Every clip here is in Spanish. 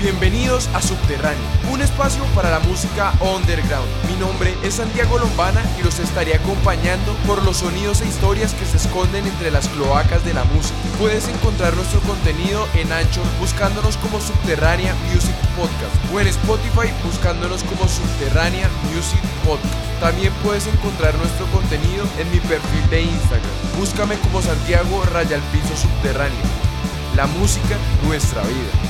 Bienvenidos a Subterráneo, un espacio para la música underground. Mi nombre es Santiago Lombana y los estaré acompañando por los sonidos e historias que se esconden entre las cloacas de la música. Puedes encontrar nuestro contenido en Anchor buscándonos como Subterránea Music Podcast o en Spotify buscándonos como Subterránea Music Podcast. También puedes encontrar nuestro contenido en mi perfil de Instagram. Búscame como Santiago Raya Piso Subterráneo. La música, nuestra vida.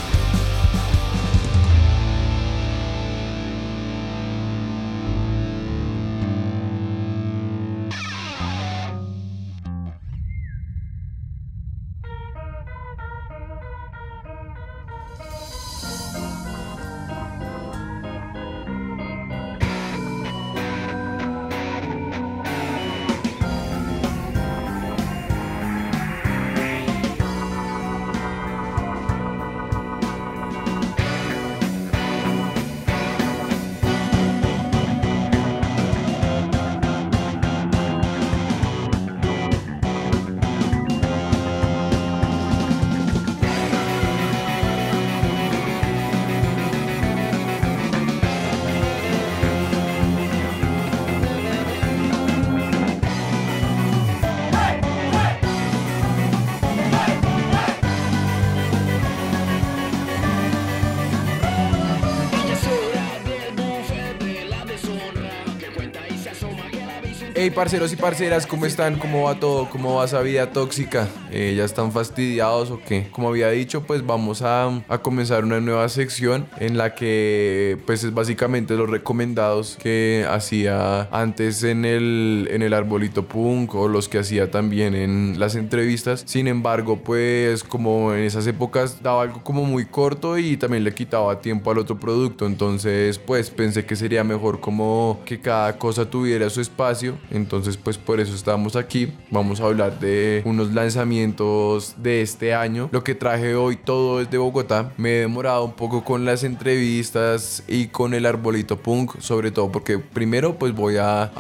Hey parceros y parceras, ¿cómo están? ¿Cómo va todo? ¿Cómo va esa vida tóxica? Eh, ¿Ya están fastidiados o qué? Como había dicho, pues vamos a, a, comenzar una nueva sección en la que pues es básicamente los recomendados que hacía antes en el, en el arbolito punk o los que hacía también en las entrevistas. Sin embargo, pues como en esas épocas daba algo como muy corto y también le quitaba tiempo al otro producto. Entonces pues pensé que sería mejor como que cada cosa tuviera su espacio entonces pues por eso estamos aquí. Vamos a hablar de unos lanzamientos de este año. Lo que traje hoy todo es de Bogotá. Me he demorado un poco con las entrevistas y con el arbolito punk, sobre todo porque primero pues voy a,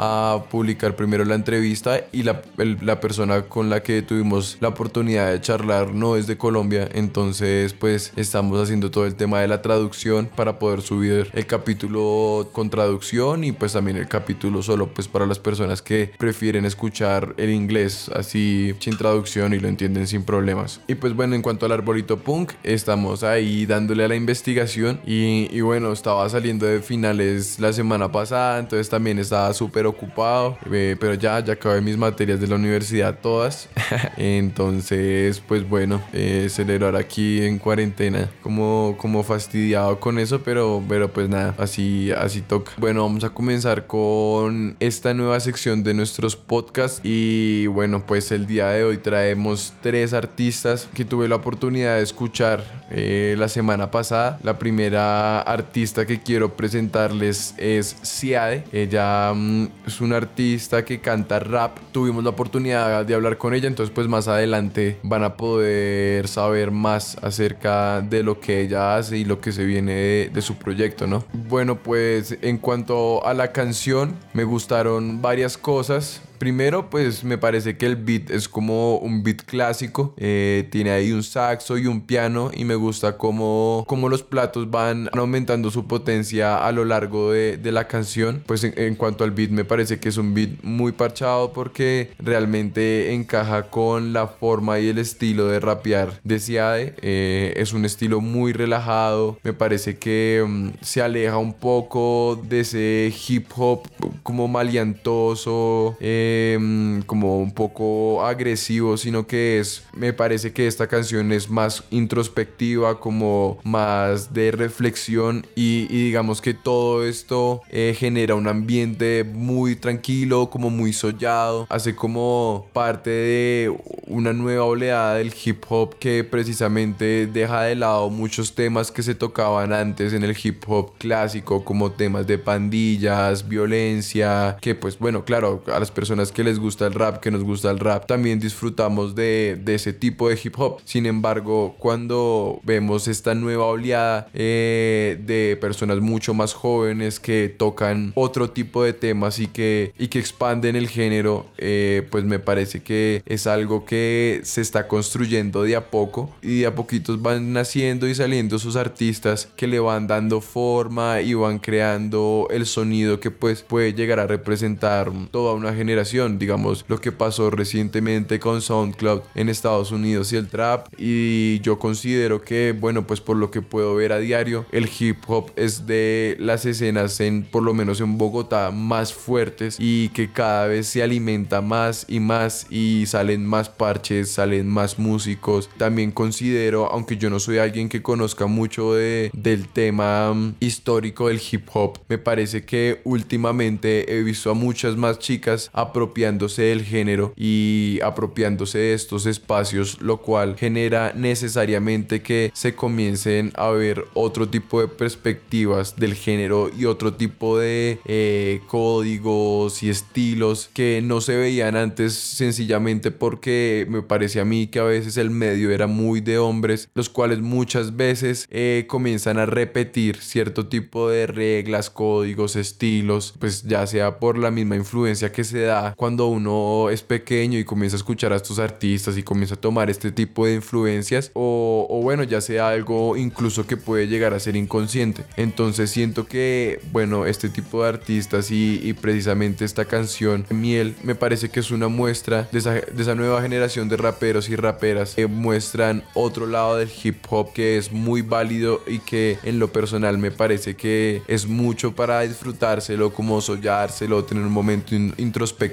publicar primero la entrevista y la, la persona con la que tuvimos la oportunidad de charlar no es de Colombia. Entonces pues estamos haciendo todo el tema de la traducción para poder subir el capítulo con traducción y pues también el capítulo solo pues para las personas que prefieren escuchar el inglés así sin traducción y lo entienden sin problemas. Y pues bueno, en cuanto al arbolito punk, estamos ahí dándole a la investigación y, bueno, estaba saliendo de finales la semana pasada, entonces también estaba súper ocupado, eh, pero ya, ya acabé mis materias de la universidad todas. entonces, pues bueno, eh, celebrar aquí en cuarentena, como, como fastidiado con eso, pero, pero pues nada, así, así toca. Bueno, vamos a comenzar con esta nueva sección de nuestros podcasts y bueno pues el día de hoy traemos tres artistas que tuve la oportunidad de escuchar eh, la semana pasada. La primera artista que quiero presentarles es Ciade. Ella mm, es una artista que canta rap. Tuvimos la oportunidad de hablar con ella, entonces pues más adelante van a poder saber más acerca de lo que ella hace y lo que se viene de, de su proyecto, ¿no? Bueno, pues en cuanto a la canción, me gustaron varias cosas. Primero, pues me parece que el beat es como un beat clásico. Eh, tiene ahí un saxo y un piano y me gusta cómo, cómo los platos van aumentando su potencia a lo largo de, de la canción. Pues en, cuanto al beat me parece que es un beat muy parchado porque realmente encaja con la forma y el estilo de rapear de Siade. Eh, es un estilo muy relajado. Me parece que um, se aleja un poco de ese hip hop como maliantoso. Eh, Em, como un poco agresivo, sino que es, me parece que esta canción es más introspectiva, como más de reflexión y, digamos que todo esto eh, genera un ambiente muy tranquilo, como muy sollado, hace como parte de una nueva oleada del hip hop que precisamente deja de lado muchos temas que se tocaban antes en el hip hop clásico, como temas de pandillas, violencia, que pues bueno, claro, a las personas personas que les gusta el rap, que nos gusta el rap, también disfrutamos de, de ese tipo de hip hop. Sin embargo, cuando vemos esta nueva oleada eh, de personas mucho más jóvenes que tocan otro tipo de temas y que, y que expanden el género, eh, pues me parece que es algo que se está construyendo de a poco y de a poquitos van naciendo y saliendo sus artistas que le van dando forma y van creando el sonido que pues puede llegar a representar toda una generación, digamos lo que pasó recientemente con SoundCloud en Estados Unidos y el trap y yo considero que bueno pues por lo que puedo ver a diario el hip hop es de las escenas en por lo menos en Bogotá más fuertes y que cada vez se alimenta más y más y salen más parches, salen más músicos. También considero, aunque yo no soy alguien que conozca mucho de, del tema mm, histórico del hip hop, me parece que últimamente he visto a muchas más chicas apropiándose del género y apropiándose de estos espacios, lo cual genera necesariamente que se comiencen a ver otro tipo de perspectivas del género y otro tipo de eh, códigos y estilos que no se veían antes sencillamente porque me parece a mí que a veces el medio era muy de hombres, los cuales muchas veces eh, comienzan a repetir cierto tipo de reglas, códigos, estilos, pues ya sea por la misma influencia que se da cuando uno es pequeño y comienza a escuchar a estos artistas y comienza a tomar este tipo de influencias o, bueno, ya sea algo incluso que puede llegar a ser inconsciente. Entonces siento que, bueno, este tipo de artistas y, y precisamente esta canción, Miel, me parece que es una muestra de esa, de esa nueva generación de raperos y raperas que muestran otro lado del hip hop que es muy válido y que en lo personal me parece que es mucho para disfrutárselo, como sollárselo, tener un momento introspectivo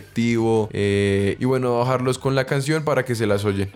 eh, y bueno, bajarlos con la canción para que se las oye.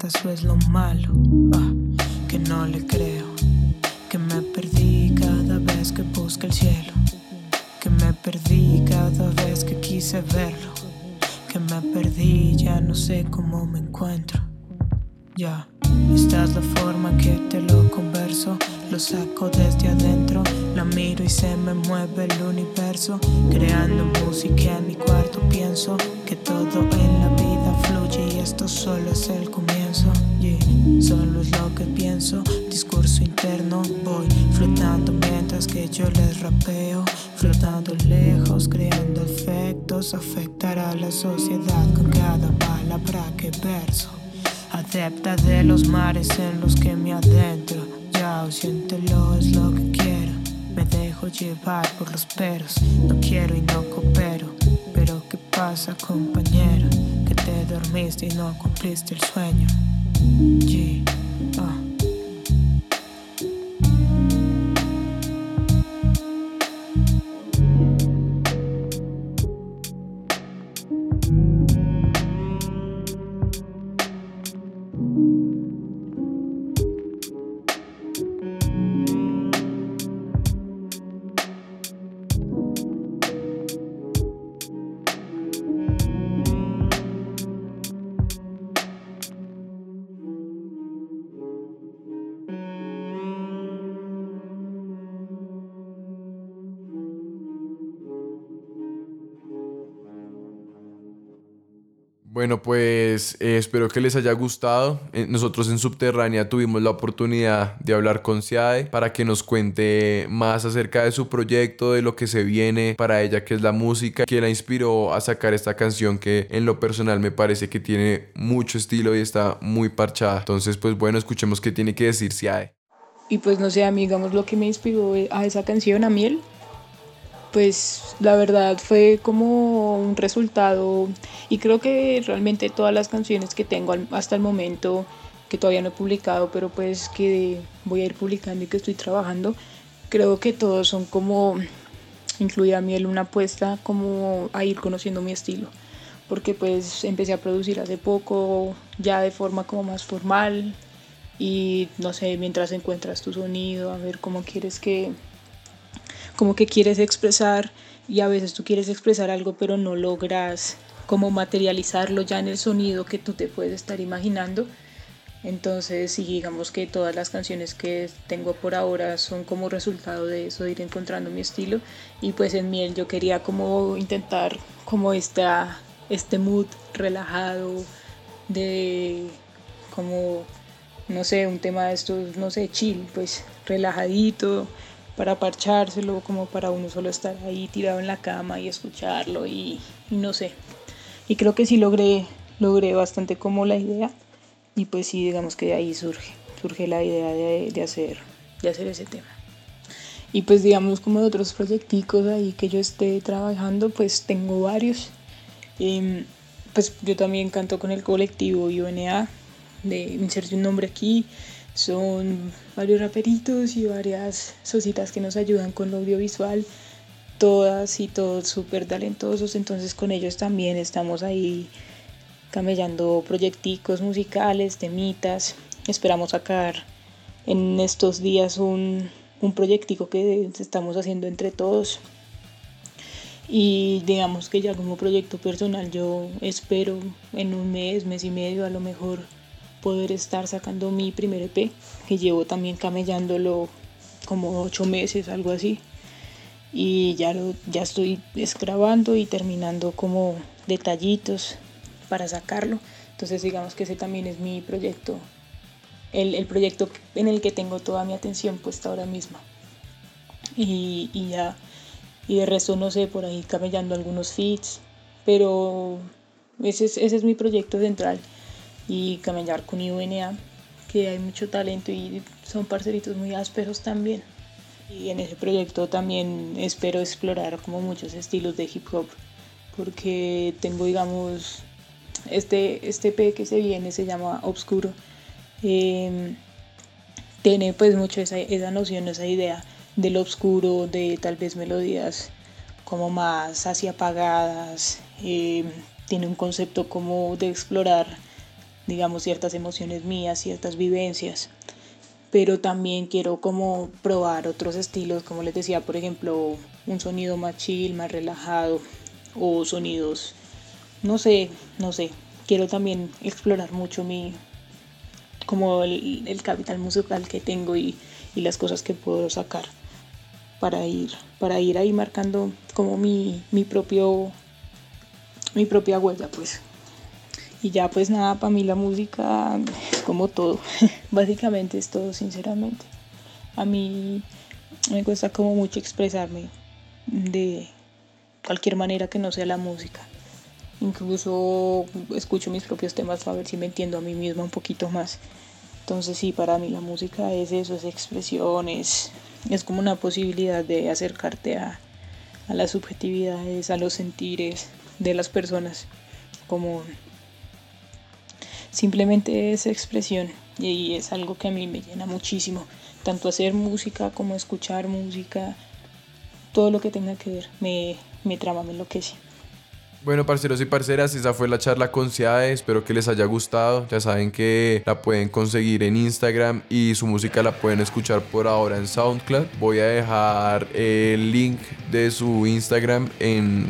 Rescata, eso es lo malo, ah, que no le creo, que me perdí cada vez que busqué el cielo, que me perdí cada vez que quise verlo, que me perdí, ya no sé cómo me encuentro, ya, esta es la forma que te lo converso. Lo saco desde adentro, la miro y se me mueve el universo. Creando música en mi cuarto, pienso que todo en la vida fluye y esto solo es el comienzo. Solo es lo que pienso, discurso interno. Voy flotando mientras que yo les rapeo, flotando lejos, creando efectos. Afectará a la sociedad con cada palabra que verso. Adepta de los mares en los que me adentro siéntelo, es lo que quiero. Me dejo llevar por los peros, no quiero y no coopero. Pero ¿qué pasa, compañero? Dormiste y no cumpliste el sueño. G, Bueno, pues eh, espero que les haya gustado. Eh, nosotros en Subterránea tuvimos la oportunidad de hablar con Ciade para que nos cuente más acerca de su proyecto, de lo que se viene para ella, que es la música, que la inspiró a sacar esta canción que en lo personal me parece que tiene mucho estilo y está muy parchada. Entonces, pues bueno, escuchemos qué tiene que decir Ciade. Y pues no sé, a lo que me inspiró a esa canción, a Miel, pues la verdad fue como un resultado y creo que realmente todas las canciones que tengo hasta el momento que todavía no he publicado pero pues que voy a ir publicando y que estoy trabajando creo que todos son como incluye a miel una apuesta como a ir conociendo mi estilo. Porque pues empecé a producir hace poco ya de forma como más formal y no sé mientras encuentras tu sonido a ver cómo quieres que como que quieres expresar y a veces tú quieres expresar algo pero no logras como materializarlo ya en el sonido que tú te puedes estar imaginando. Entonces, sí, digamos que todas las canciones que tengo por ahora son como resultado de eso, de ir encontrando mi estilo. Y pues en Miel yo quería como intentar como esta, este mood relajado, de como, no sé, un tema de estos, no sé, chill, pues relajadito, para parchárselo, como para uno solo estar ahí tirado en la cama y escucharlo y, no sé. Y creo que sí logré, logré bastante como la idea y pues sí, digamos que de ahí surge, surge la idea de, hacer, de hacer ese tema. Y pues digamos como de otros proyecticos ahí que yo esté trabajando, pues tengo varios. Em, pues yo también canto con el colectivo IONA, de insertar un nombre aquí, son varios raperitos y varias socitas que nos ayudan con lo audiovisual, todas y todos súper talentosos, entonces con ellos también estamos ahí camellando proyecticos musicales, temitas, esperamos sacar en estos días un, un proyectico que estamos haciendo entre todos. Y digamos que ya como proyecto personal yo espero en un mes, mes y medio a lo mejor poder estar sacando mi primer EP, que llevo también camellándolo como ocho meses, algo así. Y ya, lo, ya estoy grabando y terminando como detallitos para sacarlo. Entonces digamos que ese también es mi proyecto, el, el proyecto en el que tengo toda mi atención puesta ahora mismo. Y, y ya, y de resto no sé, por ahí camellando algunos feats, pero ese es, ese es mi proyecto central y camellar con IUNA, que hay mucho talento y son parceritos muy ásperos también. Y en ese proyecto también espero explorar como muchos estilos de hip hop, porque tengo, digamos, este, este P que se viene se llama Obscuro. Em, tiene pues mucho esa, esa noción, esa idea del obscuro, de tal vez melodías como más así apagadas. Em, tiene un concepto como de explorar digamos, ciertas emociones mías, ciertas vivencias, pero también quiero como probar otros estilos, como les decía, por ejemplo, un sonido más chill, más relajado, o sonidos, no sé, no sé, quiero también explorar mucho mi, como el, capital musical que tengo y, y, las cosas que puedo sacar para ir, para ir ahí marcando como mi, mi propio, mi propia huella, pues. Y ya pues nada, para mí la música es como todo, básicamente es todo sinceramente. A mí me cuesta como mucho expresarme de cualquier manera que no sea la música. Incluso escucho mis propios temas para ver si me entiendo a mí misma un poquito más. Entonces sí, para mí la música es eso, es expresión, es, como una posibilidad de acercarte a, a las subjetividades, a los sentires de las personas. Como simplemente es expresión y es algo que a mí me llena muchísimo, tanto hacer música como escuchar música, todo lo que tenga que ver me, me trama, me enloquece. Bueno, parceros y parceras, esa fue la charla con Ciade. Espero que les haya gustado. Ya saben que la pueden conseguir en Instagram y su música la pueden escuchar por ahora en SoundCloud. Voy a dejar el link de su Instagram en,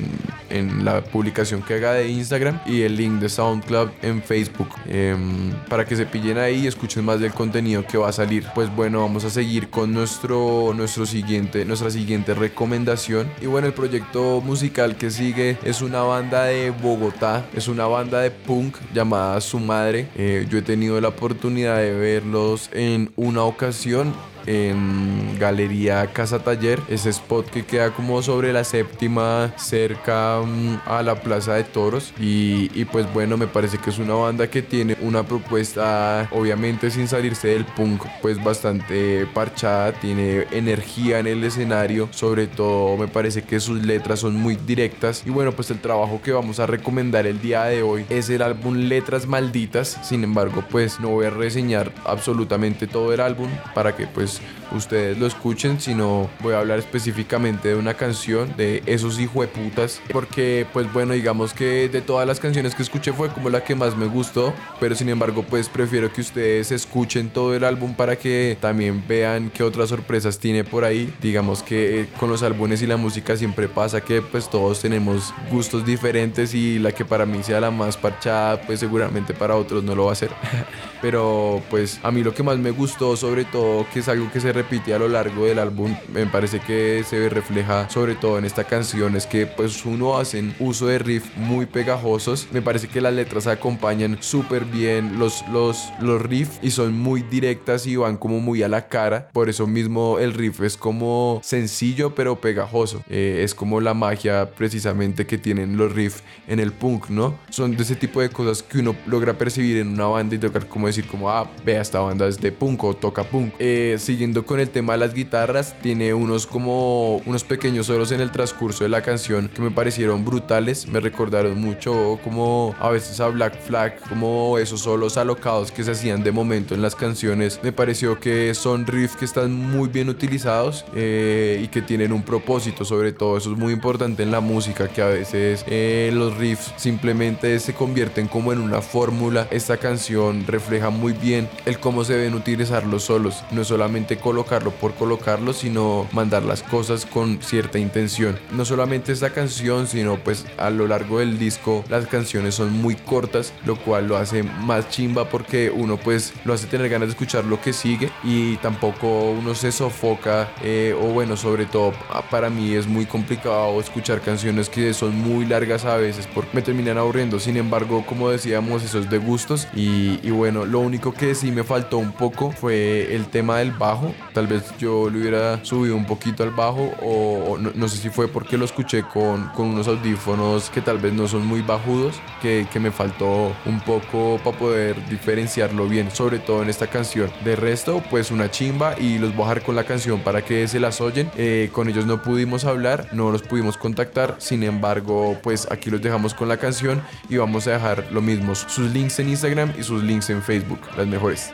en la publicación que haga de Instagram y el link de SoundCloud en Facebook em, para que se pillen ahí y escuchen más del contenido que va a salir. Pues bueno, vamos a seguir con nuestro, nuestro siguiente, nuestra siguiente recomendación. Y bueno, el proyecto musical que sigue es una banda de Bogotá, es una banda de punk llamada Su Madre. Eh, yo he tenido la oportunidad de verlos en una ocasión en Galería Casa Taller, ese spot que queda como sobre la séptima, cerca mm, a la Plaza de Toros. Y, y pues bueno, me parece que es una banda que tiene una propuesta, obviamente sin salirse del punk, pues bastante parchada, tiene energía en el escenario, sobre todo me parece que sus letras son muy directas. Y bueno, pues el trabajo que vamos a recomendar el día de hoy es el álbum Letras Malditas, sin embargo, pues no voy a reseñar absolutamente todo el álbum para que pues ustedes lo escuchen, sino voy a hablar específicamente de una canción de esos hijueputas, porque pues bueno, digamos que de todas las canciones que escuché fue como la que más me gustó, pero sin embargo pues prefiero que ustedes escuchen todo el álbum para que también vean qué otras sorpresas tiene por ahí. Digamos que eh, con los álbumes y la música siempre pasa que pues todos tenemos gustos diferentes y la que para mí sea la más parchada pues seguramente para otros no lo va a ser. pero pues a mí lo que más me gustó sobre todo que es que se repite a lo largo del álbum me parece que se refleja sobre todo en esta canción es que pues uno hacen uso de riff muy pegajosos. Me parece que las letras acompañan súper bien los, los, los riffs y son muy directas y van como muy a la cara. Por eso mismo el riff es como sencillo pero pegajoso. Eh, es como la magia precisamente que tienen los riffs en el punk no son de ese tipo de cosas que uno logra percibir en una banda y tocar como decir como, ah, vea, esta banda es de punk o toca punk. Eh, siguiendo con el tema de las guitarras, tiene unos como unos pequeños solos en el transcurso de la canción que me parecieron brutales, me recordaron mucho como a veces a Black Flag, como esos solos alocados que se hacían de momento en las canciones. Me pareció que son riffs que están muy bien utilizados eh, y que tienen un propósito, sobre todo eso es muy importante en la música, que a veces eh, los riffs simplemente se convierten como en una fórmula. Esta canción refleja muy bien el cómo se deben utilizar los solos. No es solamente colocarlo por colocarlo, sino mandar las cosas con cierta intención. No solamente esta canción, sino pues a lo largo del disco las canciones son muy cortas, lo cual lo hace más chimba porque uno pues lo hace tener ganas de escuchar lo que sigue y tampoco uno se sofoca eh, o bueno, sobre todo para mí es muy complicado escuchar canciones que son muy largas a veces porque me terminan aburriendo. Sin embargo, como decíamos, eso es de gustos y, y bueno, lo único que sí me faltó un poco fue el tema del bajo. Tal vez yo le hubiera subido un poquito al bajo o, no, sé si fue porque lo escuché con, con, unos audífonos que tal vez no son muy bajudos, que, que me faltó un poco para poder diferenciarlo bien, sobre todo en esta canción. De resto, pues una chimba y los voy a dejar con la canción para que se las oyen. Eh, con ellos no pudimos hablar, no los pudimos contactar, sin embargo, pues aquí los dejamos con la canción y vamos a dejar lo mismo, sus links en Instagram y sus links en Facebook las mejores.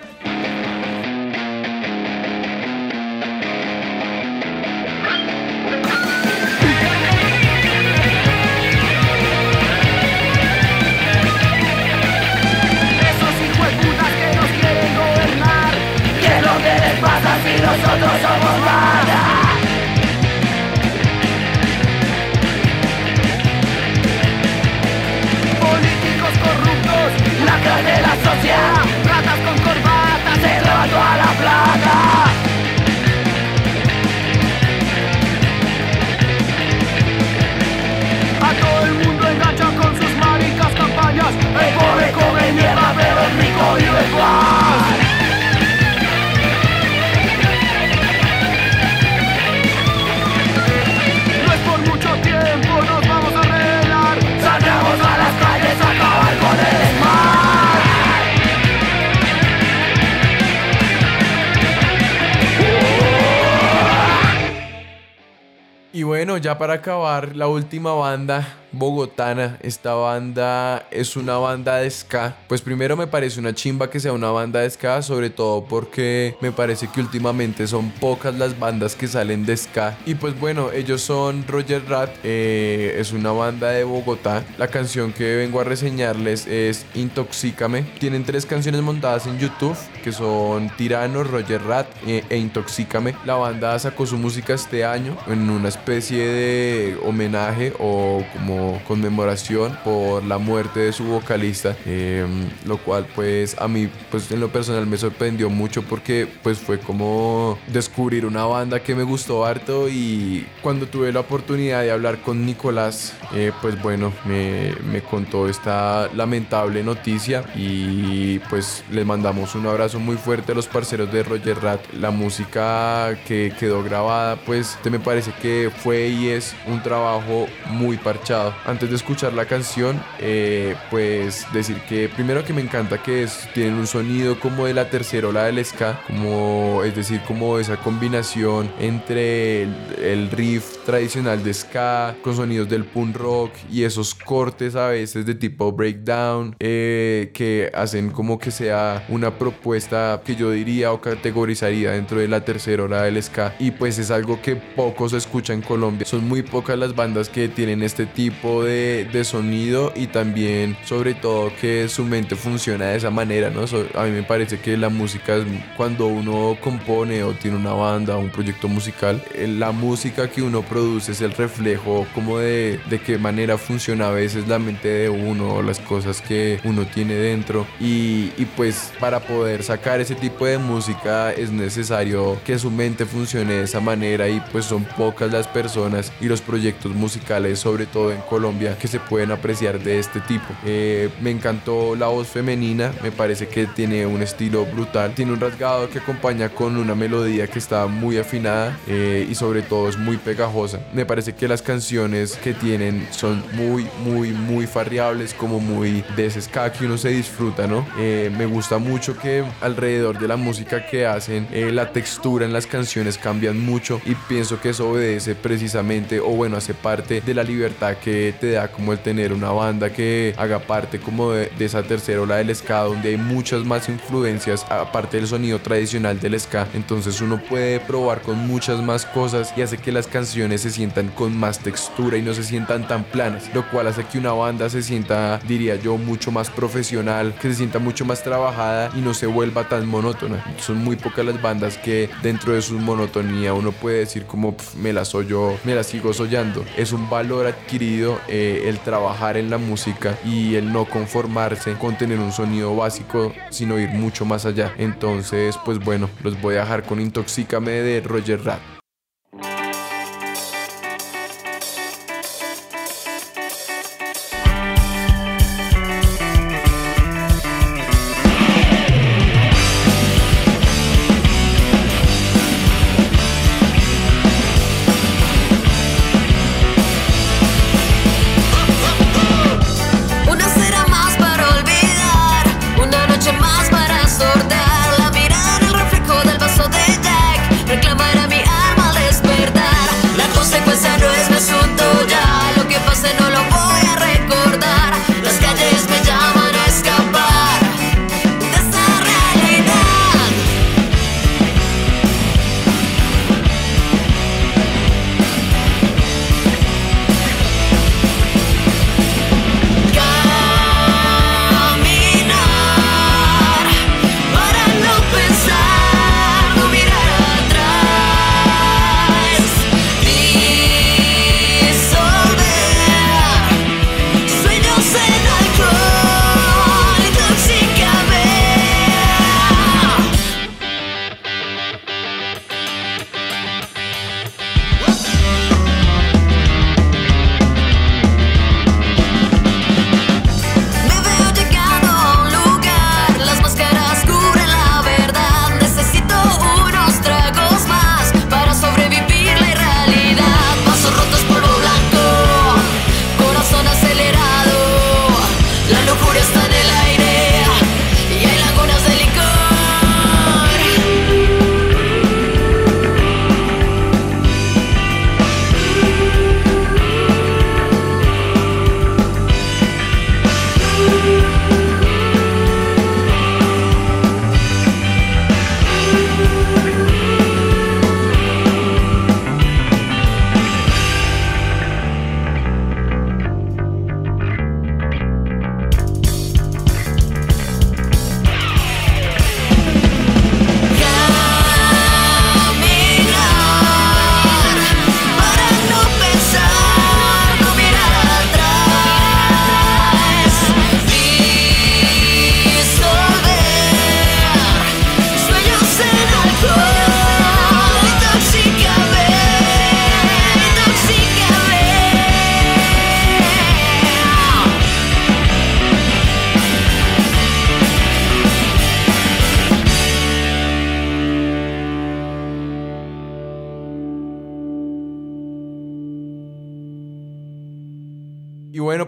Para acabar, la última banda bogotana. Esta banda es una banda de ska. Pues primero me parece una chimba que sea una banda de ska, sobre todo porque me parece que últimamente son pocas las bandas que salen de ska. Y pues bueno, ellos son Roger Rat, eh, es una banda de Bogotá. La canción que vengo a reseñarles es Intoxícame. Tienen tres canciones montadas en YouTube que son Tirano, Roger Rat e, e Intoxícame. La banda sacó su música este año en una especie de homenaje o como conmemoración por la muerte de su vocalista, em, lo cual pues a mí pues en lo personal me sorprendió mucho porque pues fue como descubrir una banda que me gustó harto y cuando tuve la oportunidad de hablar con Nicolás, eh, pues bueno, me, me contó esta lamentable noticia y pues les mandamos un abrazo muy fuerte a los parceros de Roger Rat. La música que quedó grabada pues te me parece que fue y es un trabajo muy parchado. Antes de escuchar la canción, eh, pues decir que primero que me encanta que tienen un sonido como de la tercera ola del ska, como es decir, como esa combinación entre el, riff tradicional de ska con sonidos del punk rock y esos cortes a veces de tipo breakdown eh, que hacen como que sea una propuesta que yo diría o categorizaría dentro de la tercera ola del ska y pues es algo que pocos escucha en Colombia. Son muy pocas las bandas que tienen este tipo de, de sonido y también sobre todo que su mente funciona de esa manera, ¿no? a mí me parece que la música es cuando uno compone o tiene una banda un proyecto musical, eh, la música que uno es el reflejo como de, de qué manera funciona a veces la mente de uno o las cosas que uno tiene dentro. Y, y pues para poder sacar ese tipo de música es necesario que su mente funcione de esa manera. Y pues son pocas las personas y los proyectos musicales sobre todo en Colombia que se pueden apreciar de este tipo. Eh, me encantó la voz femenina me parece que tiene un estilo brutal. Tiene un rasgado que acompaña con una melodía que está muy afinada eh, y sobre todo es muy pegajosa me parece que las canciones que tienen son muy muy muy farreables como muy de ese ska que uno se disfruta no eh, me gusta mucho que alrededor de la música que hacen la textura en las canciones cambian mucho y pienso que eso obedece precisamente o bueno hace parte de la libertad que te da como el tener una banda que haga parte como de, esa tercera ola del ska donde hay muchas más influencias aparte del sonido tradicional del ska. Entonces uno puede probar con muchas más cosas y hace que las canciones se sientan con más textura y no se sientan tan planas lo cual hace que una banda se sienta diría yo mucho más profesional que se sienta mucho más trabajada y no se vuelva tan monótona son muy pocas las bandas que dentro de su monotonía uno puede decir como me la soy yo, me la sigo soñando. Es un valor adquirido eh, el trabajar en la música y el no conformarse con tener un sonido básico, sino ir mucho más allá. Entonces, pues bueno, los voy a dejar con Intoxícame de Roger Rat.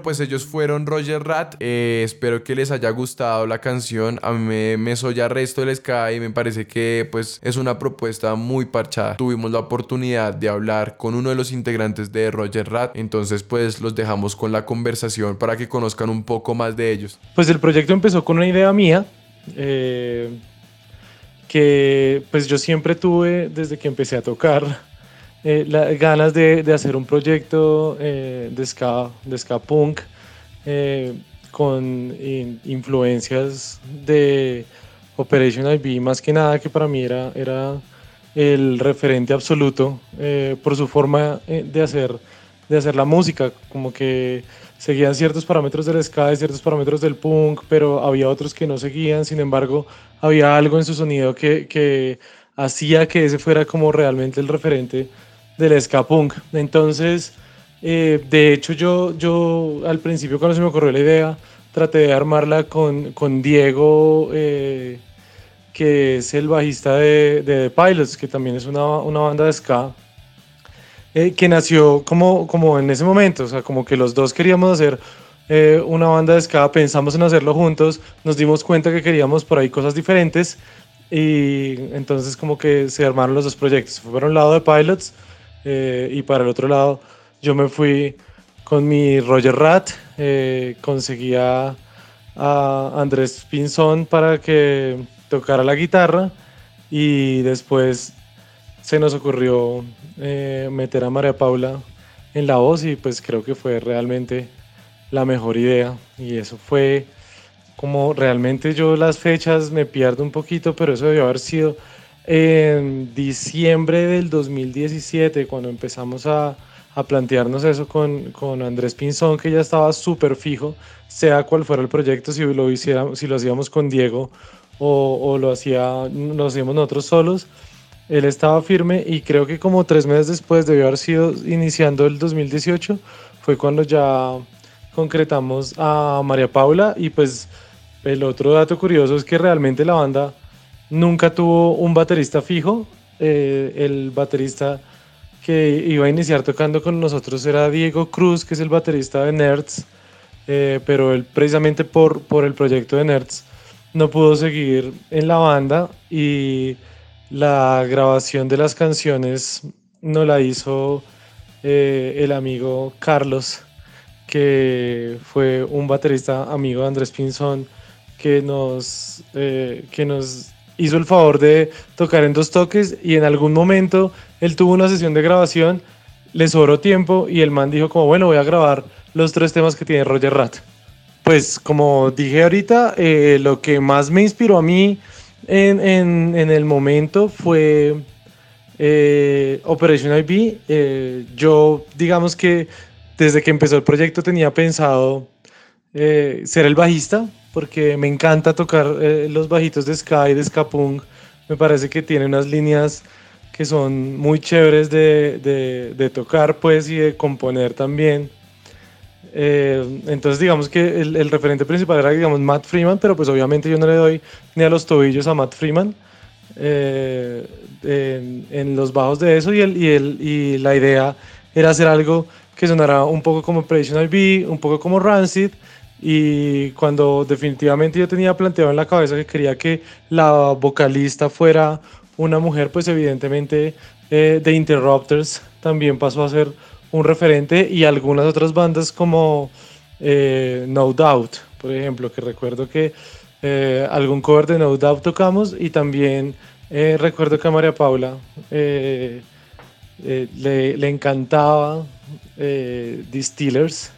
Pues ellos fueron Roger Rat. Eh, espero que les haya gustado la canción. A mí me, me soya resto del Sky y me parece que pues es una propuesta muy parchada. Tuvimos la oportunidad de hablar con uno de los integrantes de Roger Rat. Entonces pues los dejamos con la conversación para que conozcan un poco más de ellos. Pues el proyecto empezó con una idea mía. Eh, que pues yo siempre tuve desde que empecé a tocar eh, ganas de, de, hacer un proyecto eh, de, ska, de ska punk eh, con in, influencias de Operation IB, más que nada que para mí era, era el referente absoluto eh, por su forma eh, de hacer, de hacer la música, como que seguían ciertos parámetros del ska, ciertos parámetros del punk, pero había otros que no seguían, sin embargo, había algo en su sonido que, que hacía que ese fuera como realmente el referente del ska punk. Entonces, eh, de hecho, yo, yo al principio cuando se me ocurrió la idea, traté de armarla con, con Diego, eh, que es el bajista de, de, Pilots, que también es una, una banda de ska, eh, que nació como, como en ese momento, o sea, como que los dos queríamos hacer eh, una banda de ska, pensamos en hacerlo juntos, nos dimos cuenta que queríamos por ahí cosas diferentes y entonces como que se armaron los dos proyectos. Fue por un lado de Pilots eh, y para el otro lado yo me fui con mi Roger Rat, eh, conseguía a Andrés Pinzón para que tocara la guitarra y después se nos ocurrió eh, meter a María Paula en la voz y pues creo que fue realmente la mejor idea. Y eso fue como realmente yo las fechas me pierdo un poquito, pero eso debió haber sido en diciembre del 2017 cuando empezamos a, a plantearnos eso con, con, Andrés Pinzón, que ya estaba súper fijo, sea cual fuera el proyecto, si lo, hiciera, si lo hacíamos con Diego o, o lo, hacía, lo hacíamos nosotros solos. Él estaba firme y creo que como tres meses después, debió haber sido iniciando el 2018, fue cuando ya concretamos a María Paula y pues el otro dato curioso es que realmente la banda nunca tuvo un baterista fijo. Eh, el baterista que iba a iniciar tocando con nosotros era Diego Cruz, que es el baterista de Nerds, eh, pero él precisamente por, por el proyecto de Nerds no pudo seguir en la banda y la grabación de las canciones no la hizo eh, el amigo Carlos, que fue un baterista amigo de Andrés Pinzón, que nos, que nos hizo el favor de tocar en dos toques y en algún momento él tuvo una sesión de grabación, le sobró tiempo y el man dijo como, bueno, voy a grabar los tres temas que tiene Roger Rat. Pues como dije ahorita, eh, lo que más me inspiró a mí en, el momento fue eh, Operation IB. Eh, yo digamos que desde que empezó el proyecto tenía pensado eh, ser el bajista, porque me encanta tocar eh, los bajitos de Sky, de Skapung. Me parece que tiene unas líneas que son muy chéveres de, de, tocar, pues, y de componer también. Eh, entonces, digamos que el, referente principal era, digamos, Matt Freeman, pero pues obviamente yo no le doy ni a los tobillos a Matt Freeman. En, los bajos de eso y, el, y, el, y la idea era hacer algo que sonara un poco como Operational B, un poco como Rancid, y cuando definitivamente yo tenía planteado en la cabeza que quería que la vocalista fuera una mujer, pues evidentemente eh, The Interrupters también pasó a ser un referente y algunas otras bandas como eh, No Doubt, por ejemplo, que recuerdo que eh, algún cover de No Doubt tocamos y también eh, recuerdo que a María Paula le, le, encantaba Distillers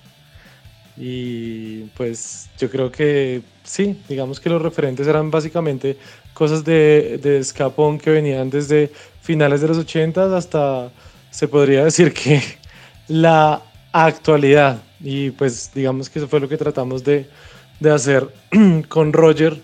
y pues yo creo que sí, digamos que los referentes eran básicamente cosas de, de escapón que venían desde finales de los 80 hasta, se podría decir que la actualidad. Y pues digamos que eso fue lo que tratamos de, de hacer con Roger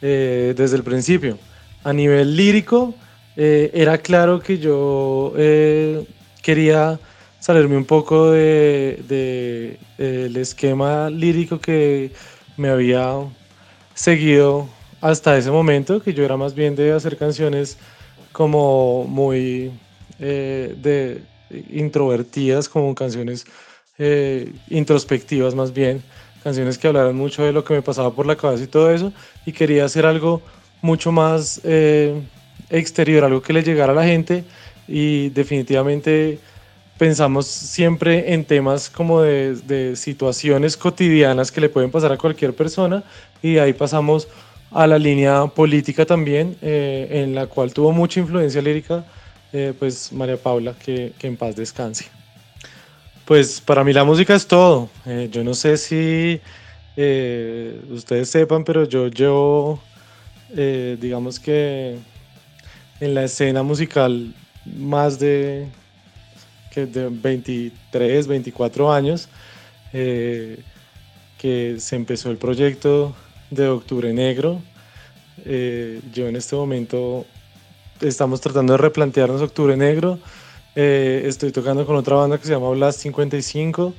eh, desde el principio. A nivel lírico, eh, era claro que yo eh, quería salirme un poco de, de, esquema lírico que me había seguido hasta ese momento, que yo era más bien de hacer canciones como muy eh, de introvertidas, como canciones eh, introspectivas más bien, canciones que hablaran mucho de lo que me pasaba por la cabeza y todo eso, y quería hacer algo mucho más eh, exterior, algo que le llegara a la gente y definitivamente pensamos siempre en temas como de, situaciones cotidianas que le pueden pasar a cualquier persona y ahí pasamos a la línea política también, eh, en la cual tuvo mucha influencia lírica, eh, pues María Paula, que, que, en paz descanse. Pues para mí la música es todo. Eh, yo no sé si ustedes sepan, pero yo digamos que en la escena musical más de de 23, 24 años, eh, que se empezó el proyecto de Octubre Negro. Eh, yo en este momento estamos tratando de replantearnos Octubre Negro. Eh, estoy tocando con otra banda que se llama Blast 55.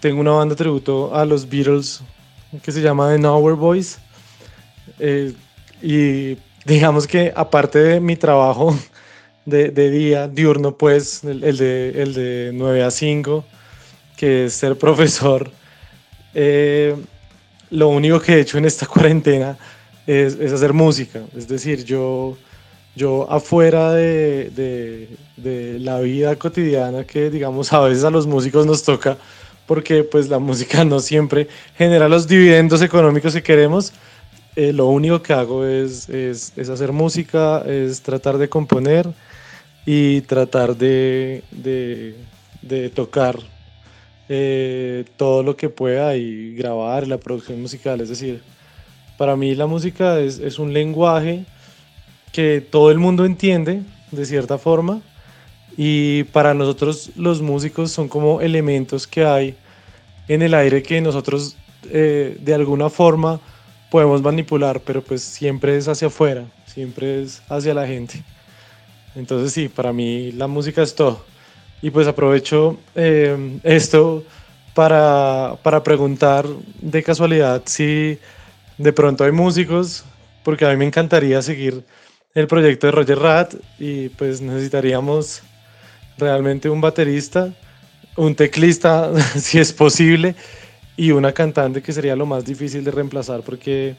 Tengo una banda tributo a los Beatles que se llama The Nowhere Boys. y digamos que aparte de mi trabajo de, día, diurno, pues, el, de, el de 9 a 5, que es ser profesor. Eh, lo único que he hecho en esta cuarentena es, es hacer música. Es decir, yo, yo afuera de, de, de, la vida cotidiana que, digamos, a veces a los músicos nos toca, porque pues la música no siempre genera los dividendos económicos que queremos. Eh, lo único que hago es, es, es hacer música, es tratar de componer y tratar de, de, tocar eh, todo lo que pueda y grabar la producción musical. Es decir, para mí la música es, es, un lenguaje que todo el mundo entiende de cierta forma y para nosotros los músicos son como elementos que hay en el aire que nosotros eh, de alguna forma podemos manipular, pero pues siempre es hacia afuera, siempre es hacia la gente. Entonces sí, para mí la música es todo. Y pues aprovecho eh, esto para, para preguntar de casualidad si de pronto hay músicos, porque a mí me encantaría seguir el proyecto de Roger Rat y pues necesitaríamos realmente un baterista, un teclista si es posible y una cantante que sería lo más difícil de reemplazar porque,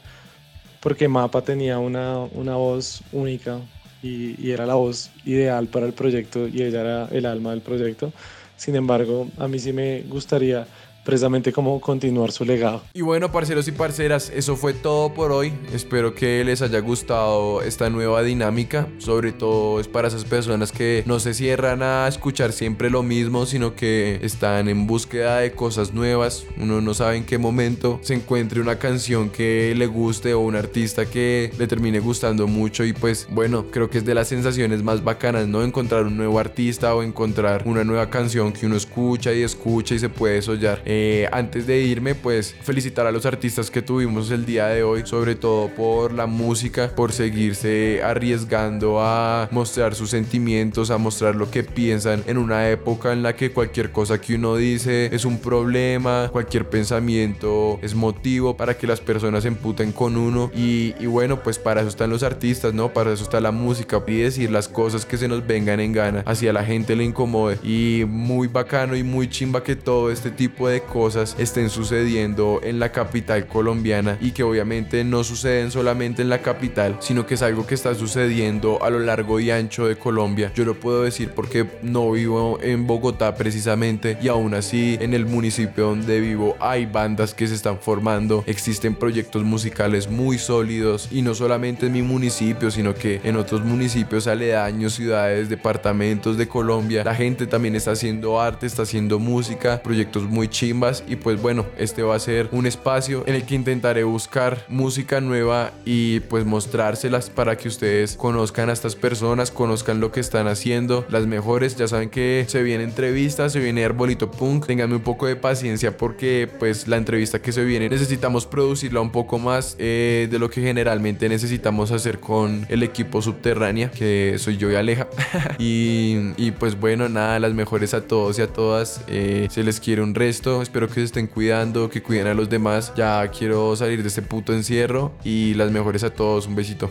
porque Mapa tenía una, una voz única y, era la voz ideal para el proyecto y ella era el alma del proyecto. Sin embargo, a mí sí me gustaría precisamente como continuar su legado. Y bueno, parceros y parceras, eso fue todo por hoy. Espero que les haya gustado esta nueva dinámica. Sobre todo es para esas personas que no se cierran a escuchar siempre lo mismo, sino que están en búsqueda de cosas nuevas. Uno no sabe en qué momento se encuentre una canción que le guste o un artista que le termine gustando mucho. Y pues bueno, creo que es de las sensaciones más bacanas, ¿no? Encontrar un nuevo artista o encontrar una nueva canción que uno escucha y escucha y se puede sollar eh, antes de irme, pues felicitar a los artistas que tuvimos el día de hoy, sobre todo por la música, por seguirse arriesgando a mostrar sus sentimientos, a mostrar lo que piensan en una época en la que cualquier cosa que uno dice es un problema, cualquier pensamiento es motivo para que las personas se emputen con uno. Y, y bueno, pues para eso están los artistas, ¿no? Para eso está la música y decir las cosas que se nos vengan en gana, hacia la gente le incomode. Y muy bacano y muy chimba que todo este tipo de cosas estén sucediendo en la capital colombiana y que obviamente no suceden solamente en la capital, sino que es algo que está sucediendo a lo largo y ancho de Colombia. Yo lo puedo decir porque no vivo en Bogotá precisamente y aún así en el municipio donde vivo hay bandas que se están formando, existen proyectos musicales muy sólidos y no solamente en mi municipio, sino que en otros municipios aledaños, ciudades, departamentos de Colombia, la gente también está haciendo arte, está haciendo música, proyectos muy y pues bueno, este va a ser un espacio en el que intentaré buscar música nueva y pues mostrárselas para que ustedes conozcan a estas personas, conozcan lo que están haciendo, las mejores, ya saben que se viene entrevista, se viene Arbolito Punk, tenganme un poco de paciencia porque pues la entrevista que se viene necesitamos producirla un poco más eh, de lo que generalmente necesitamos hacer con el equipo subterránea, que soy yo y Aleja. y, pues bueno, nada, las mejores a todos y a todas, eh, se les quiere un resto espero que se estén cuidando, que cuiden a los demás. Ya quiero salir de este puto encierro y las mejores a todos. Un besito.